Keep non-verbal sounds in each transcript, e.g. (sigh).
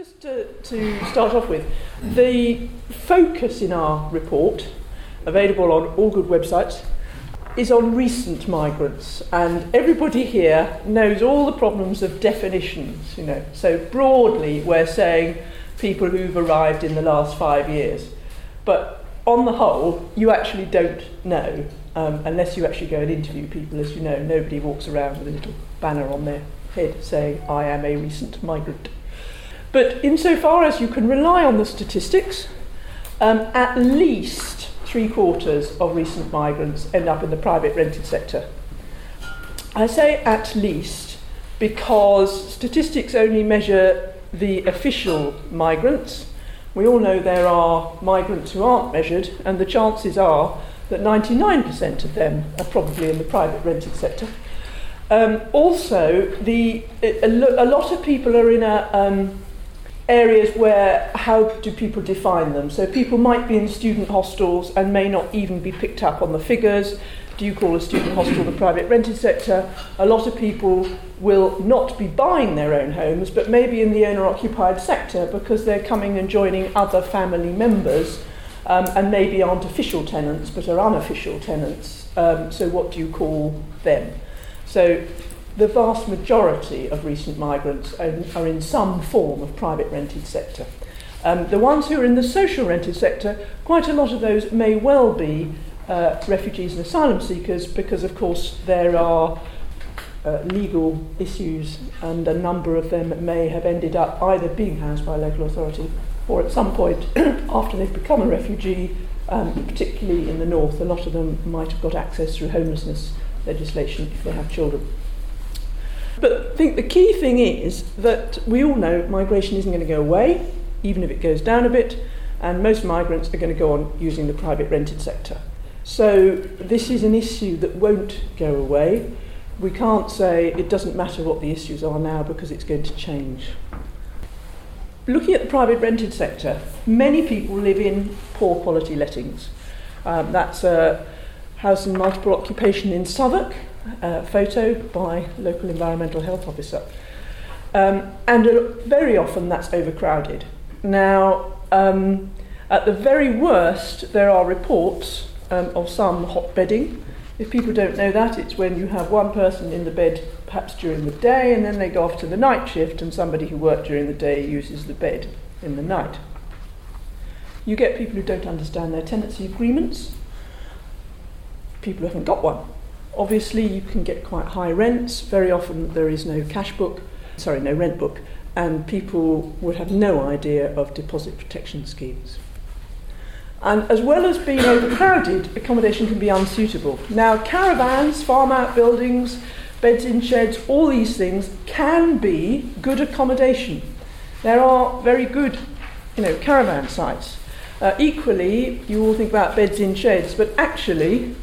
Just to, to start off with, the focus in our report, available on all good websites, is on recent migrants, and everybody here knows all the problems of definitions. You know, so broadly, we're saying people who've arrived in the last five years, but on the whole, you actually don't know um, unless you actually go and interview people. As you know, nobody walks around with a little banner on their head saying, "I am a recent migrant." But insofar as you can rely on the statistics, um, at least three quarters of recent migrants end up in the private rented sector. I say at least because statistics only measure the official migrants. We all know there are migrants who aren't measured, and the chances are that 99% of them are probably in the private rented sector. Um, also, the, a, a lot of people are in a, um, areas where how do people define them? So people might be in student hostels and may not even be picked up on the figures. Do you call a student hostel the private rented sector? A lot of people will not be buying their own homes, but maybe in the owner occupied sector because they're coming and joining other family members um, and maybe aren't official tenants but are unofficial tenants. Um, so, what do you call them? So, the vast majority of recent migrants are in some form of private rented sector. Um, the ones who are in the social rented sector, quite a lot of those may well be uh, refugees and asylum seekers because, of course, there are uh, legal issues and a number of them may have ended up either being housed by a local authority or at some point (clears throat) after they've become a refugee, um, particularly in the north, a lot of them might have got access through homelessness legislation if they have children. Think the key thing is that we all know migration isn't going to go away, even if it goes down a bit, and most migrants are going to go on using the private rented sector. So this is an issue that won't go away. We can't say it doesn't matter what the issues are now because it's going to change. Looking at the private rented sector, many people live in poor quality lettings. Um, that's a house and multiple occupation in Southwark, photo by local environmental health officer. Um, and very often that's overcrowded. Now, um, at the very worst, there are reports um, of some hot bedding. If people don't know that, it's when you have one person in the bed perhaps during the day and then they go off to the night shift and somebody who worked during the day uses the bed in the night. You get people who don't understand their tenancy agreements, people who haven't got one. Obviously, you can get quite high rents. Very often, there is no cash book, sorry, no rent book, and people would have no idea of deposit protection schemes. And as well as being overcrowded, accommodation can be unsuitable. Now, caravans, farm out buildings, beds in sheds, all these things can be good accommodation. There are very good, you know, caravan sites. Uh, equally, you all think about beds in sheds, but actually,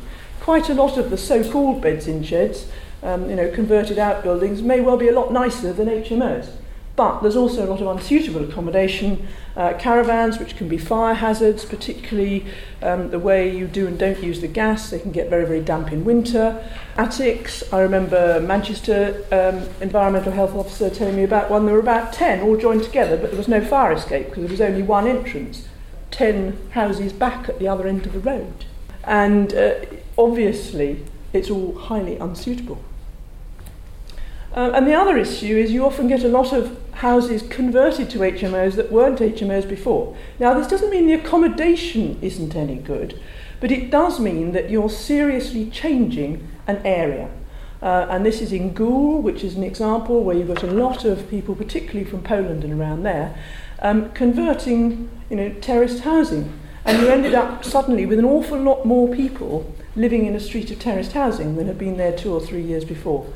quite a lot of the so-called beds in sheds, um, you know, converted outbuildings, may well be a lot nicer than HMOs. But there's also a lot of unsuitable accommodation, uh, caravans, which can be fire hazards, particularly um, the way you do and don't use the gas. They can get very, very damp in winter. Attics, I remember Manchester um, Environmental Health Officer telling me about one. There were about 10 all joined together, but there was no fire escape because there was only one entrance, 10 houses back at the other end of the road. And uh, obviously it's all highly unsuitable. Uh, and the other issue is you often get a lot of houses converted to HMOs that weren't HMOs before. Now, this doesn't mean the accommodation isn't any good, but it does mean that you're seriously changing an area. Uh, and this is in Goole, which is an example where you've got a lot of people, particularly from Poland and around there, um, converting you know, terraced housing. And you ended up suddenly with an awful lot more people living in a street of terraced housing than had been there two or three years before.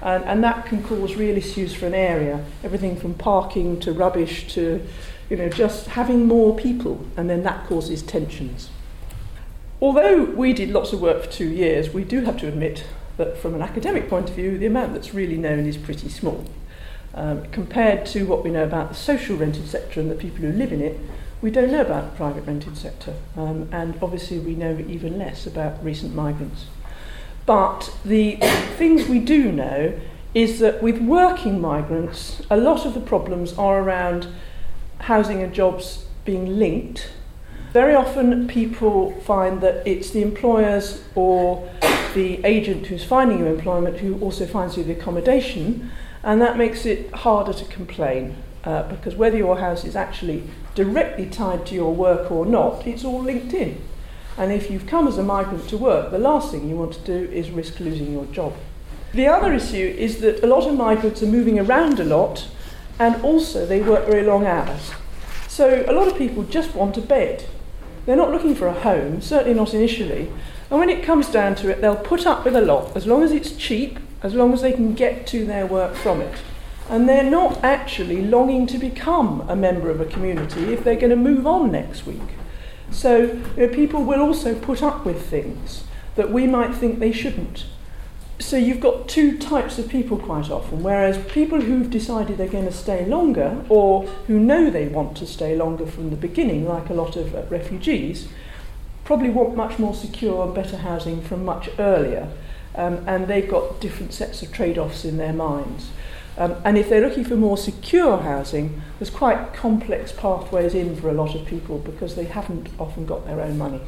And, and that can cause real issues for an area, everything from parking to rubbish to you know, just having more people, and then that causes tensions. Although we did lots of work for two years, we do have to admit that from an academic point of view, the amount that's really known is pretty small. Um, compared to what we know about the social rented sector and the people who live in it, we don't know about the private rented sector, um, and obviously we know even less about recent migrants. But the things we do know is that with working migrants, a lot of the problems are around housing and jobs being linked, very often people find that it's the employers or the agent who's finding you employment who also finds you the accommodation, and that makes it harder to complain uh, because whether your house is actually directly tied to your work or not, it's all linked in. And if you've come as a migrant to work, the last thing you want to do is risk losing your job. The other issue is that a lot of migrants are moving around a lot and also they work very long hours. So a lot of people just want a bed. They're not looking for a home, certainly not initially. And when it comes down to it, they'll put up with a lot as long as it's cheap, as long as they can get to their work from it. And they're not actually longing to become a member of a community if they're going to move on next week. So you know, people will also put up with things that we might think they shouldn't. So you've got two types of people quite often, whereas people who've decided they're going to stay longer or who know they want to stay longer from the beginning, like a lot of uh, refugees, probably want much more secure and better housing from much earlier. Um, and they've got different sets of trade-offs in their minds. Um, and if they're looking for more secure housing, there's quite complex pathways in for a lot of people because they haven't often got their own money.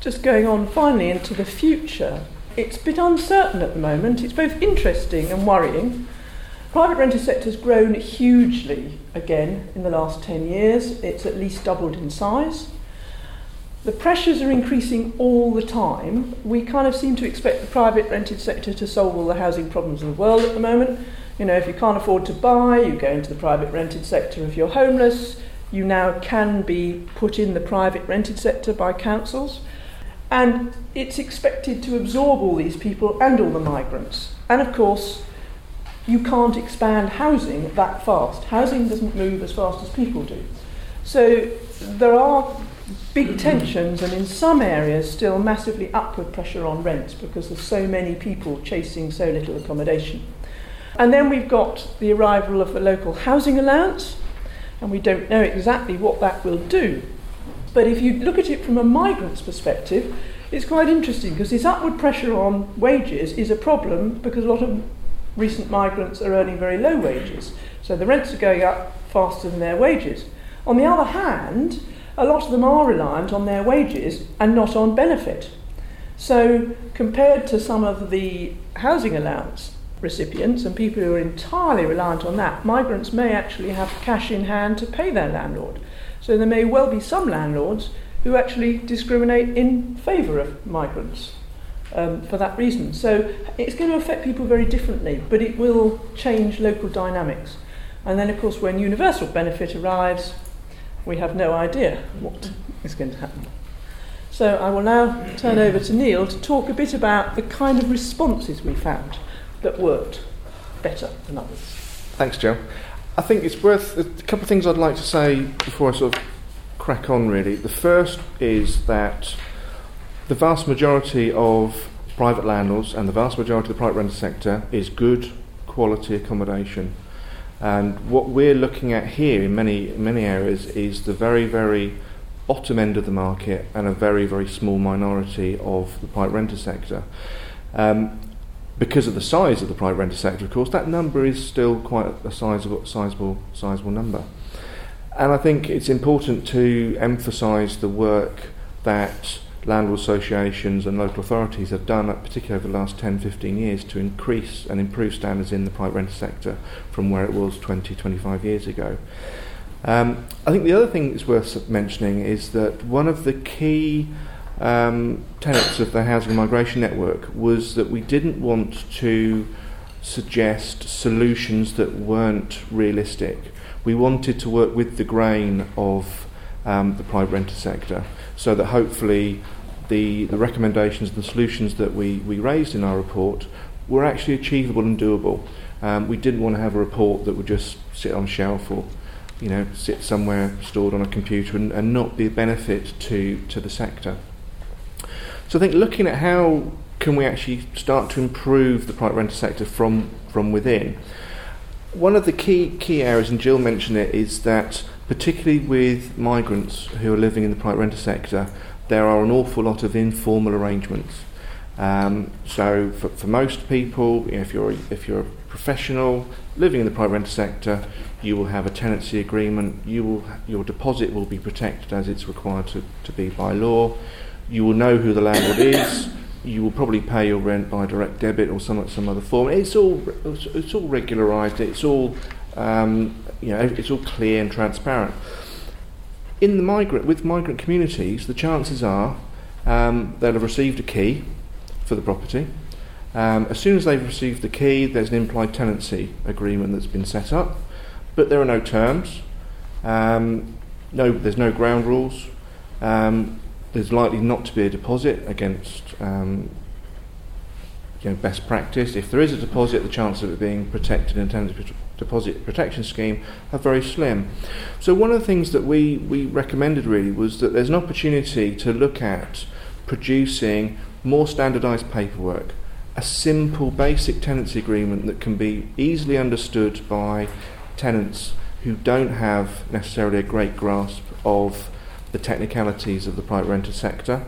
Just going on finally into the future, it's a bit uncertain at the moment. It's both interesting and worrying. Private rented sector has grown hugely again in the last 10 years. It's at least doubled in size. The pressures are increasing all the time. We kind of seem to expect the private rented sector to solve all the housing problems of the world at the moment. You know, if you can't afford to buy, you go into the private rented sector. If you're homeless, you now can be put in the private rented sector by councils. And it's expected to absorb all these people and all the migrants. And of course, you can't expand housing that fast. Housing doesn't move as fast as people do. So there are big tensions and in some areas still massively upward pressure on rents because there's so many people chasing so little accommodation. And then we've got the arrival of the local housing allowance, and we don't know exactly what that will do. But if you look at it from a migrant's perspective, it's quite interesting because this upward pressure on wages is a problem because a lot of recent migrants are earning very low wages. So the rents are going up faster than their wages. On the other hand, a lot of them are reliant on their wages and not on benefit. So, compared to some of the housing allowance recipients and people who are entirely reliant on that, migrants may actually have cash in hand to pay their landlord. So, there may well be some landlords who actually discriminate in favour of migrants um, for that reason. So, it's going to affect people very differently, but it will change local dynamics. And then, of course, when universal benefit arrives, we have no idea what is going to happen. So I will now turn over to Neil to talk a bit about the kind of responses we found that worked better than others. Thanks, Joe. I think it's worth a couple of things I'd like to say before I sort of crack on, really. The first is that the vast majority of private landlords and the vast majority of the private rental sector is good quality accommodation. And what we're looking at here in many many areas is the very very bottom end of the market and a very very small minority of the private renter sector. Um, because of the size of the private renter sector, of course, that number is still quite a sizable, sizable, sizable number. And I think it's important to emphasise the work that landlord associations and local authorities have done, particularly over the last 10, 15 years, to increase and improve standards in the private rental sector from where it was 20, 25 years ago. Um, I think the other thing that's worth mentioning is that one of the key um, tenets of the Housing Migration Network was that we didn't want to suggest solutions that weren't realistic. We wanted to work with the grain of um, the private rental sector so that hopefully the, the recommendations and the solutions that we, we raised in our report were actually achievable and doable. Um, we didn't want to have a report that would just sit on a shelf or you know, sit somewhere stored on a computer and, and not be a benefit to, to the sector. So I think looking at how can we actually start to improve the private rental sector from, from within, one of the key key areas, and Jill mentioned it, is that particularly with migrants who are living in the private rental sector, there are an awful lot of informal arrangements. Um, so for, for most people, you know, if you're if you're a professional living in the private rented sector, you will have a tenancy agreement, you will, your deposit will be protected as it's required to, to be by law, you will know who the landlord is, you will probably pay your rent by direct debit or some, some other form. It's all, it's all regularised, it's all, um, you know, it's all clear and transparent. In the migrant, with migrant communities, the chances are um, they'll have received a key for the property. Um, as soon as they've received the key, there's an implied tenancy agreement that's been set up but there are no terms. Um, no, there's no ground rules. Um, there's likely not to be a deposit against um, you know, best practice. If there is a deposit, the chance of it being protected in terms of deposit protection scheme are very slim. So one of the things that we, we recommended really was that there's an opportunity to look at producing more standardised paperwork, a simple basic tenancy agreement that can be easily understood by tenants who don't have necessarily a great grasp of the technicalities of the private rented sector,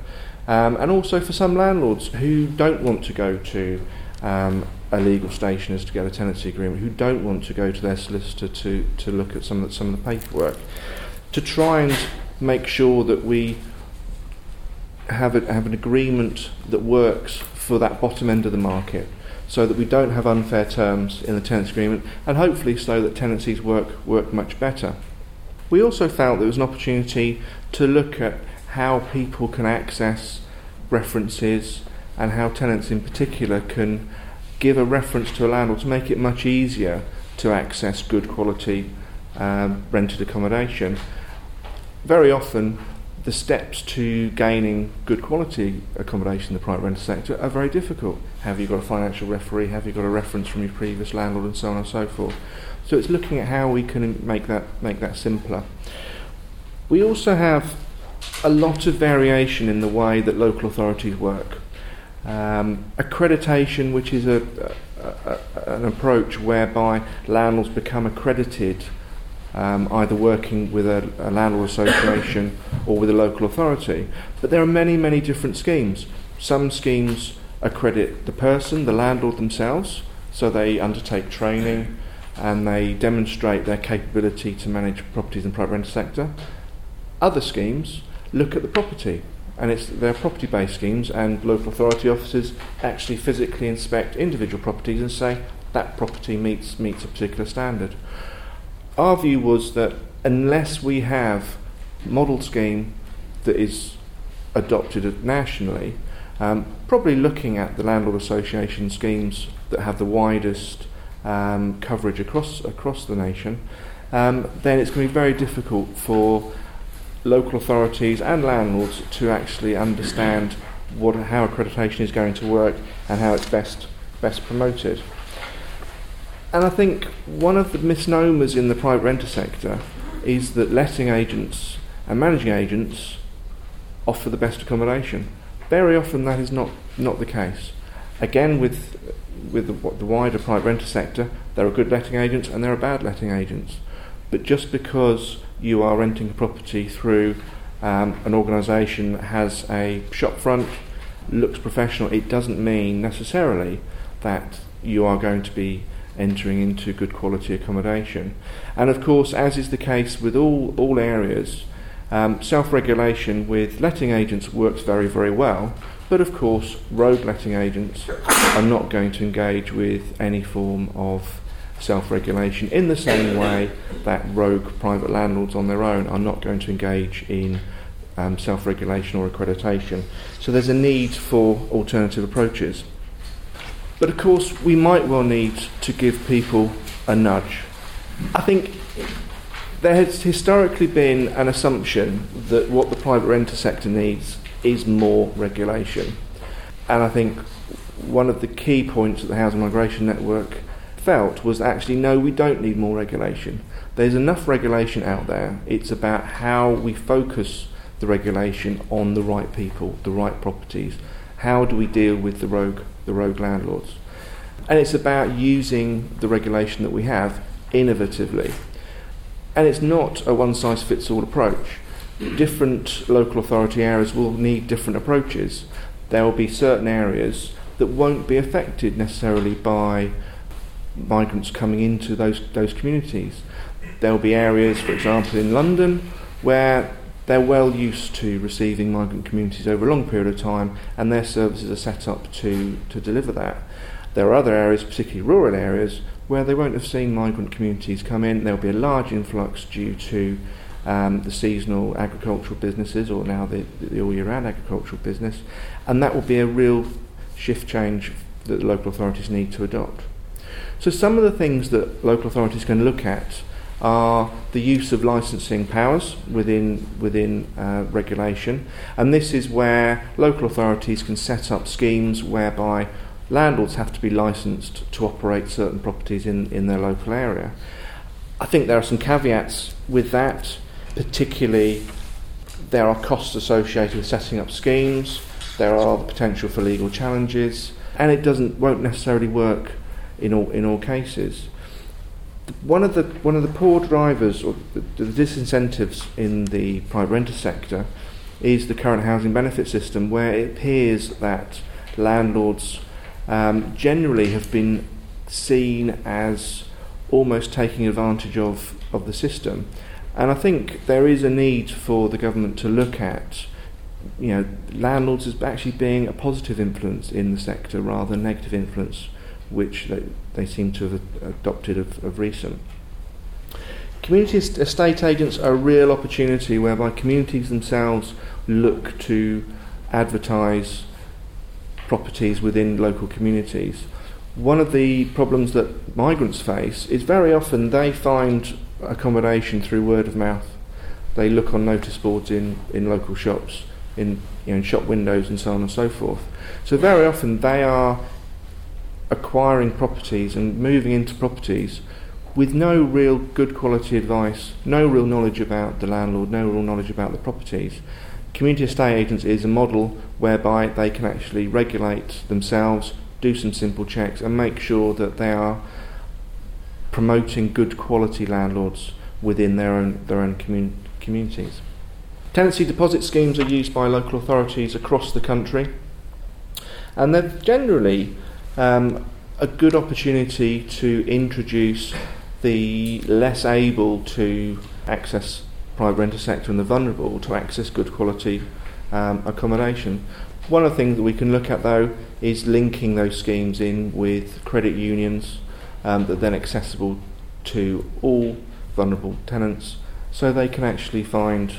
um, and also for some landlords who don't want to go to um, a legal station is to get a tenancy agreement, who don't want to go to their solicitor to, to look at some of, the, some of the paperwork, to try and make sure that we have, a, have an agreement that works for that bottom end of the market so that we don't have unfair terms in the tenancy agreement and hopefully so that tenancies work, work much better. We also felt there was an opportunity to look at how people can access references and how tenants in particular can give a reference to a landlord to make it much easier to access good quality um, rented accommodation. Very often the steps to gaining good quality accommodation in the private rental sector are very difficult. Have you got a financial referee? Have you got a reference from your previous landlord, and so on and so forth? So it's looking at how we can make that make that simpler. We also have a lot of variation in the way that local authorities work. Um, accreditation, which is a, a, a, an approach whereby landlords become accredited um, either working with a, a landlord association or with a local authority. But there are many, many different schemes. Some schemes accredit the person, the landlord themselves, so they undertake training and they demonstrate their capability to manage properties in the private rental sector. Other schemes look at the property, and it's they're property-based schemes, and local authority officers actually physically inspect individual properties and say that property meets meets a particular standard. Our view was that unless we have model scheme that is adopted nationally, um, probably looking at the landlord association schemes that have the widest um, coverage across across the nation, um, then it's going to be very difficult for local authorities and landlords to actually understand what how accreditation is going to work and how it's best best promoted. And I think one of the misnomers in the private renter sector is that letting agents and managing agents offer the best accommodation. Very often that is not, not the case. Again, with, with the, the wider private renter sector, there are good letting agents and there are bad letting agents. But just because you are renting a property through um, an organisation that has a shop front, looks professional, it doesn't mean necessarily that you are going to be entering into good quality accommodation. And of course, as is the case with all, all areas, um, self regulation with letting agents works very, very well. But of course, rogue letting agents are not going to engage with any form of self regulation in the same way that rogue private landlords on their own are not going to engage in um, self regulation or accreditation. So there's a need for alternative approaches. But of course, we might well need to give people a nudge. I think there has historically been an assumption that what the private renter sector needs is more regulation. And I think one of the key points that the Housing Migration Network felt was actually no, we don't need more regulation. There's enough regulation out there. It's about how we focus the regulation on the right people, the right properties. How do we deal with the rogue the rogue landlords. And it's about using the regulation that we have innovatively. And it's not a one size fits all approach. Different local authority areas will need different approaches. There will be certain areas that won't be affected necessarily by migrants coming into those those communities. There will be areas, for example, in London where they're well used to receiving migrant communities over a long period of time, and their services are set up to, to deliver that. There are other areas, particularly rural areas, where they won't have seen migrant communities come in. There'll be a large influx due to um, the seasonal agricultural businesses, or now the, the all year round agricultural business, and that will be a real shift change that the local authorities need to adopt. So, some of the things that local authorities can look at are the use of licensing powers within within uh, regulation, and this is where local authorities can set up schemes whereby landlords have to be licensed to operate certain properties in, in their local area. I think there are some caveats with that, particularly there are costs associated with setting up schemes, there are the potential for legal challenges, and it doesn't won't necessarily work in all in all cases one of the one of the poor drivers or the, the disincentives in the private renter sector is the current housing benefit system, where it appears that landlords um, generally have been seen as almost taking advantage of, of the system. And I think there is a need for the government to look at you know landlords as actually being a positive influence in the sector rather than negative influence which they, they seem to have adopted of, of recent. Community estate agents are a real opportunity whereby communities themselves look to advertise properties within local communities. One of the problems that migrants face is very often they find accommodation through word of mouth. They look on notice boards in, in local shops, in, you know, in shop windows, and so on and so forth. So, very often they are acquiring properties and moving into properties with no real good quality advice, no real knowledge about the landlord, no real knowledge about the properties. Community estate agents is a model whereby they can actually regulate themselves, do some simple checks, and make sure that they are promoting good quality landlords within their own their own commun- communities. Tenancy deposit schemes are used by local authorities across the country, and they're generally um, a good opportunity to introduce the less able to access private rental sector and the vulnerable to access good quality um, accommodation. One of the things that we can look at though is linking those schemes in with credit unions um, that are then accessible to all vulnerable tenants so they can actually find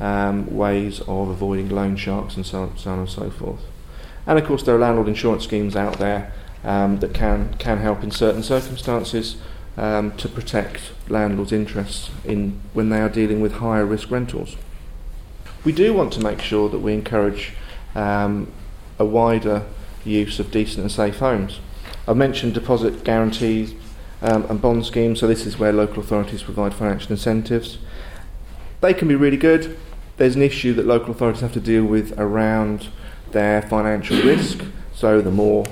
um, ways of avoiding loan sharks and so so on and so forth. And of course, there are landlord insurance schemes out there um, that can, can help in certain circumstances um, to protect landlords' interests in, when they are dealing with higher risk rentals. We do want to make sure that we encourage um, a wider use of decent and safe homes. I've mentioned deposit guarantees um, and bond schemes, so this is where local authorities provide financial incentives. They can be really good. There's an issue that local authorities have to deal with around their financial risk. So the more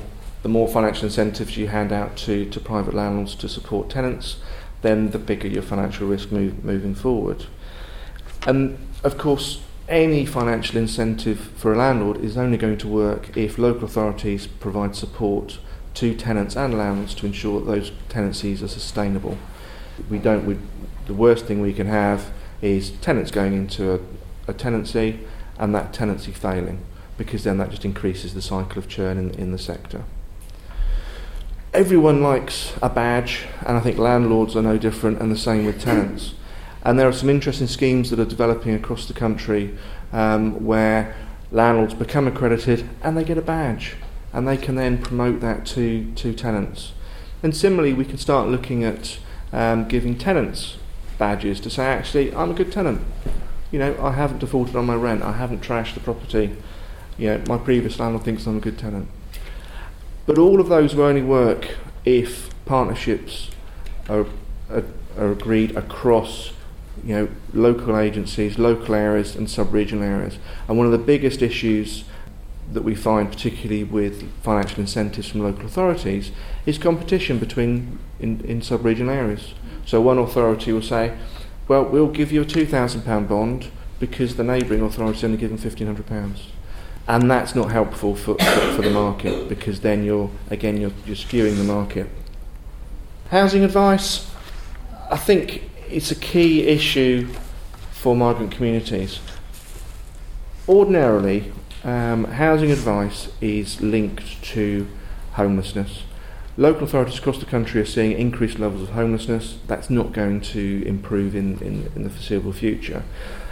the more financial incentives you hand out to, to private landlords to support tenants, then the bigger your financial risk move, moving forward. And of course, any financial incentive for a landlord is only going to work if local authorities provide support to tenants and landlords to ensure that those tenancies are sustainable. We don't. We, the worst thing we can have is tenants going into a, a tenancy and that tenancy failing because then that just increases the cycle of churn in, in the sector. Everyone likes a badge, and I think landlords are no different, and the same with tenants. And there are some interesting schemes that are developing across the country um, where landlords become accredited and they get a badge, and they can then promote that to, to tenants. And similarly, we can start looking at um, giving tenants badges to say, actually, I'm a good tenant. You know, I haven't defaulted on my rent, I haven't trashed the property, know, my previous landlord thinks I'm a good tenant. But all of those will only work if partnerships are, are, are agreed across you know, local agencies, local areas, and sub-regional areas. And one of the biggest issues that we find, particularly with financial incentives from local authorities, is competition between in, in sub-regional areas. So one authority will say, "Well, we'll give you a two thousand pound bond because the neighbouring authority is only hundred pounds." And that's not helpful for, for, for, the market because then you're again you're, you're skewing the market. Housing advice, I think it's a key issue for migrant communities. Ordinarily, um, housing advice is linked to homelessness. Local authorities across the country are seeing increased levels of homelessness. That's not going to improve in, in, in the foreseeable future.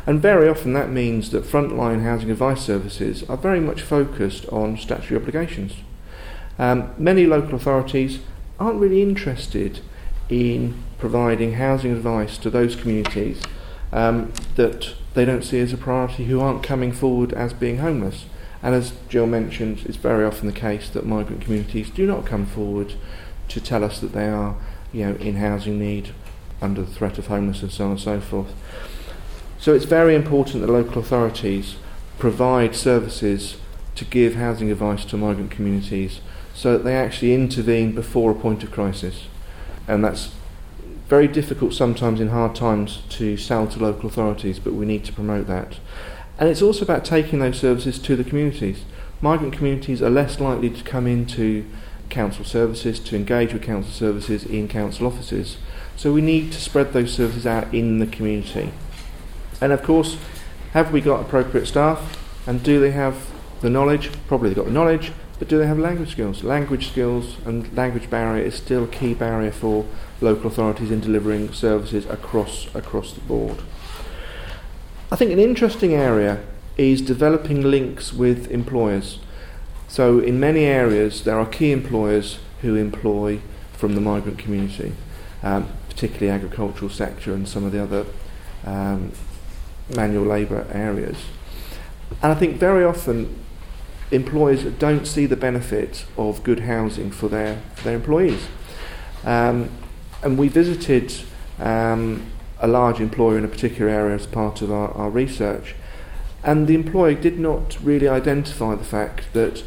And very often that means that frontline housing advice services are very much focused on statutory obligations. Um, many local authorities aren't really interested in providing housing advice to those communities um, that they don't see as a priority who aren't coming forward as being homeless. And as Jill mentioned, it's very often the case that migrant communities do not come forward to tell us that they are you know, in housing need under the threat of homelessness and so on and so forth. So it's very important that local authorities provide services to give housing advice to migrant communities so that they actually intervene before a point of crisis. And that's very difficult sometimes in hard times to sell to local authorities, but we need to promote that. And it's also about taking those services to the communities. Migrant communities are less likely to come into council services, to engage with council services in council offices. So we need to spread those services out in the community. And of course, have we got appropriate staff? And do they have the knowledge? Probably they've got the knowledge, but do they have language skills? Language skills and language barrier is still a key barrier for local authorities in delivering services across across the board. I think an interesting area is developing links with employers. So in many areas there are key employers who employ from the migrant community, um, particularly agricultural sector and some of the other um, manual labour areas. And I think very often employers don't see the benefit of good housing for their, for their employees. Um, and we visited um, a large employer in a particular area as part of our, our research, and the employer did not really identify the fact that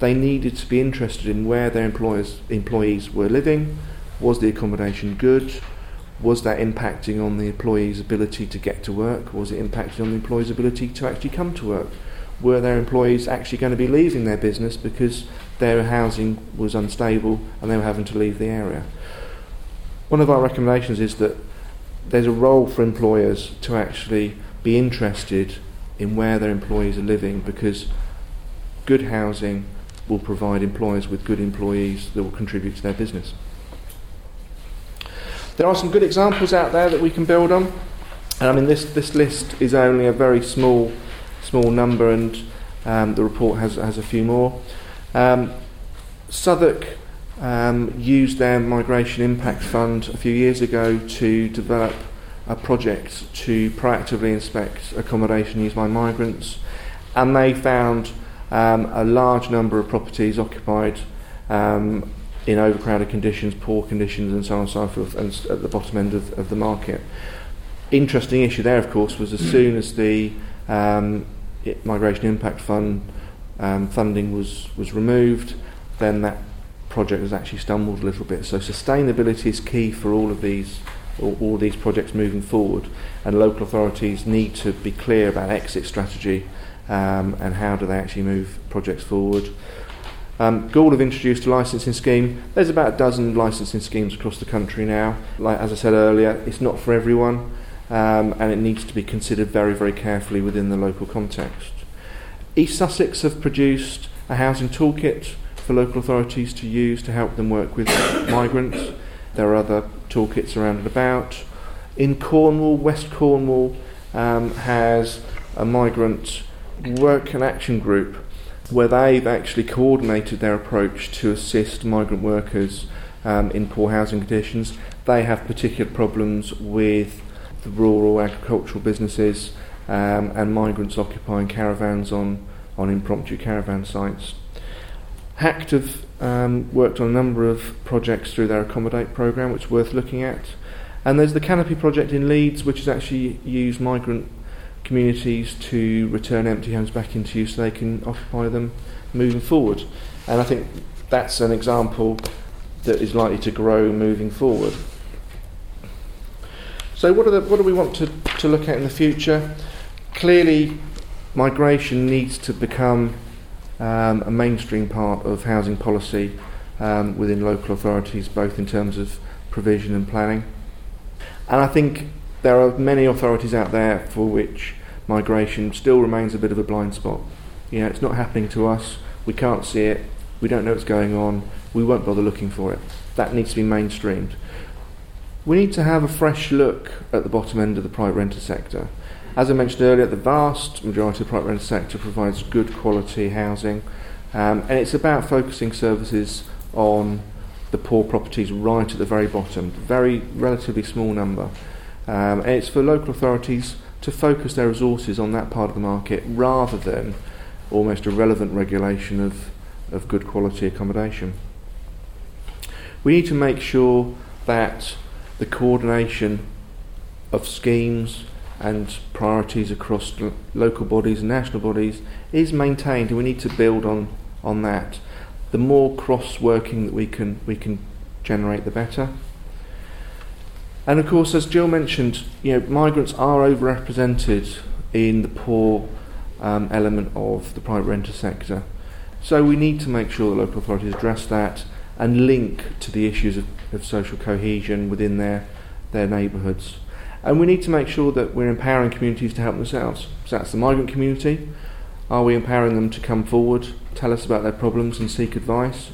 they needed to be interested in where their employers, employees were living, was the accommodation good, was that impacting on the employee's ability to get to work, was it impacting on the employee's ability to actually come to work were their employees actually going to be leaving their business because their housing was unstable and they were having to leave the area. One of our recommendations is that there's a role for employers to actually be interested in where their employees are living because good housing will provide employers with good employees that will contribute to their business. There are some good examples out there that we can build on. And I mean, this, this list is only a very small small number, and um, the report has, has a few more. Um, Southwark um, used their Migration Impact Fund a few years ago to develop a project to proactively inspect accommodation used by migrants, and they found um, a large number of properties occupied um, in overcrowded conditions, poor conditions, and so on and so forth, and at the bottom end of, of the market. Interesting issue there, of course, was as soon as the um, Migration Impact Fund um, funding was, was removed, then that project has actually stumbled a little bit. So sustainability is key for all of these all, all these projects moving forward, and local authorities need to be clear about exit strategy um, and how do they actually move projects forward. Um, Goole have introduced a licensing scheme. There's about a dozen licensing schemes across the country now. Like as I said earlier, it's not for everyone um, and it needs to be considered very, very carefully within the local context. East Sussex have produced a housing toolkit for local authorities to use to help them work with (coughs) migrants. There are other toolkits around and about. In Cornwall, West Cornwall um, has a migrant work and action group where they've actually coordinated their approach to assist migrant workers um, in poor housing conditions. They have particular problems with the rural agricultural businesses um, and migrants occupying caravans on, on impromptu caravan sites. HACT have um, worked on a number of projects through their Accommodate programme, which is worth looking at. And there's the Canopy project in Leeds, which has actually used migrant communities to return empty homes back into use so they can occupy them moving forward. And I think that's an example that is likely to grow moving forward. So, what, the, what do we want to, to look at in the future? Clearly, migration needs to become um, a mainstream part of housing policy um, within local authorities, both in terms of provision and planning. And I think there are many authorities out there for which migration still remains a bit of a blind spot. You know, it's not happening to us, we can't see it, we don't know what's going on, we won't bother looking for it. That needs to be mainstreamed. We need to have a fresh look at the bottom end of the private renter sector. As I mentioned earlier, the vast majority of the private renter sector provides good quality housing, um, and it's about focusing services on the poor properties right at the very bottom, very relatively small number. Um, and it's for local authorities to focus their resources on that part of the market rather than almost irrelevant regulation of, of good quality accommodation. We need to make sure that the coordination of schemes and priorities across l- local bodies and national bodies is maintained, and we need to build on, on that. The more cross working that we can, we can generate, the better. And of course, as Jill mentioned, you know, migrants are overrepresented in the poor um, element of the private renter sector. So we need to make sure that local authorities address that and link to the issues of, of social cohesion within their, their neighbourhoods. And we need to make sure that we're empowering communities to help themselves. So that's the migrant community. Are we empowering them to come forward, tell us about their problems and seek advice?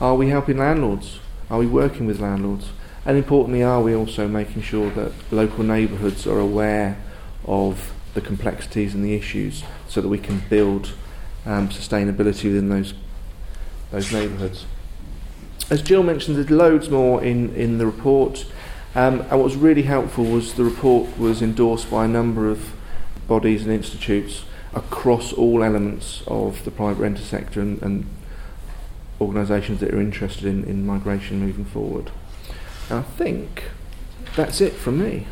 Are we helping landlords? Are we working with landlords? And importantly, are we also making sure that local neighbourhoods are aware of the complexities and the issues so that we can build um, sustainability within those, those neighbourhoods? As Jill mentioned, there's loads more in, in the report. Um, and what was really helpful was the report was endorsed by a number of bodies and institutes across all elements of the private renter sector and, and organisations that are interested in, in migration moving forward. I think that's it from me.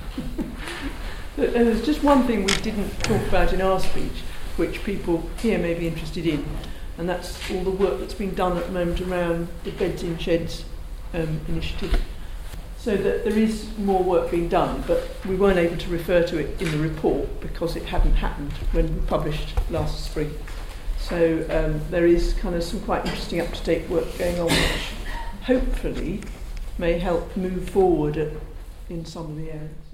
There's just one thing we didn't talk about in our speech, which people here may be interested in, and that's all the work that's been done at the moment around the Beds in Sheds um, initiative. So that there is more work being done, but we weren't able to refer to it in the report because it hadn't happened when we published last spring. So um, there is kind of some quite interesting up-to-date work going on, which hopefully may help move forward at, in some of the areas.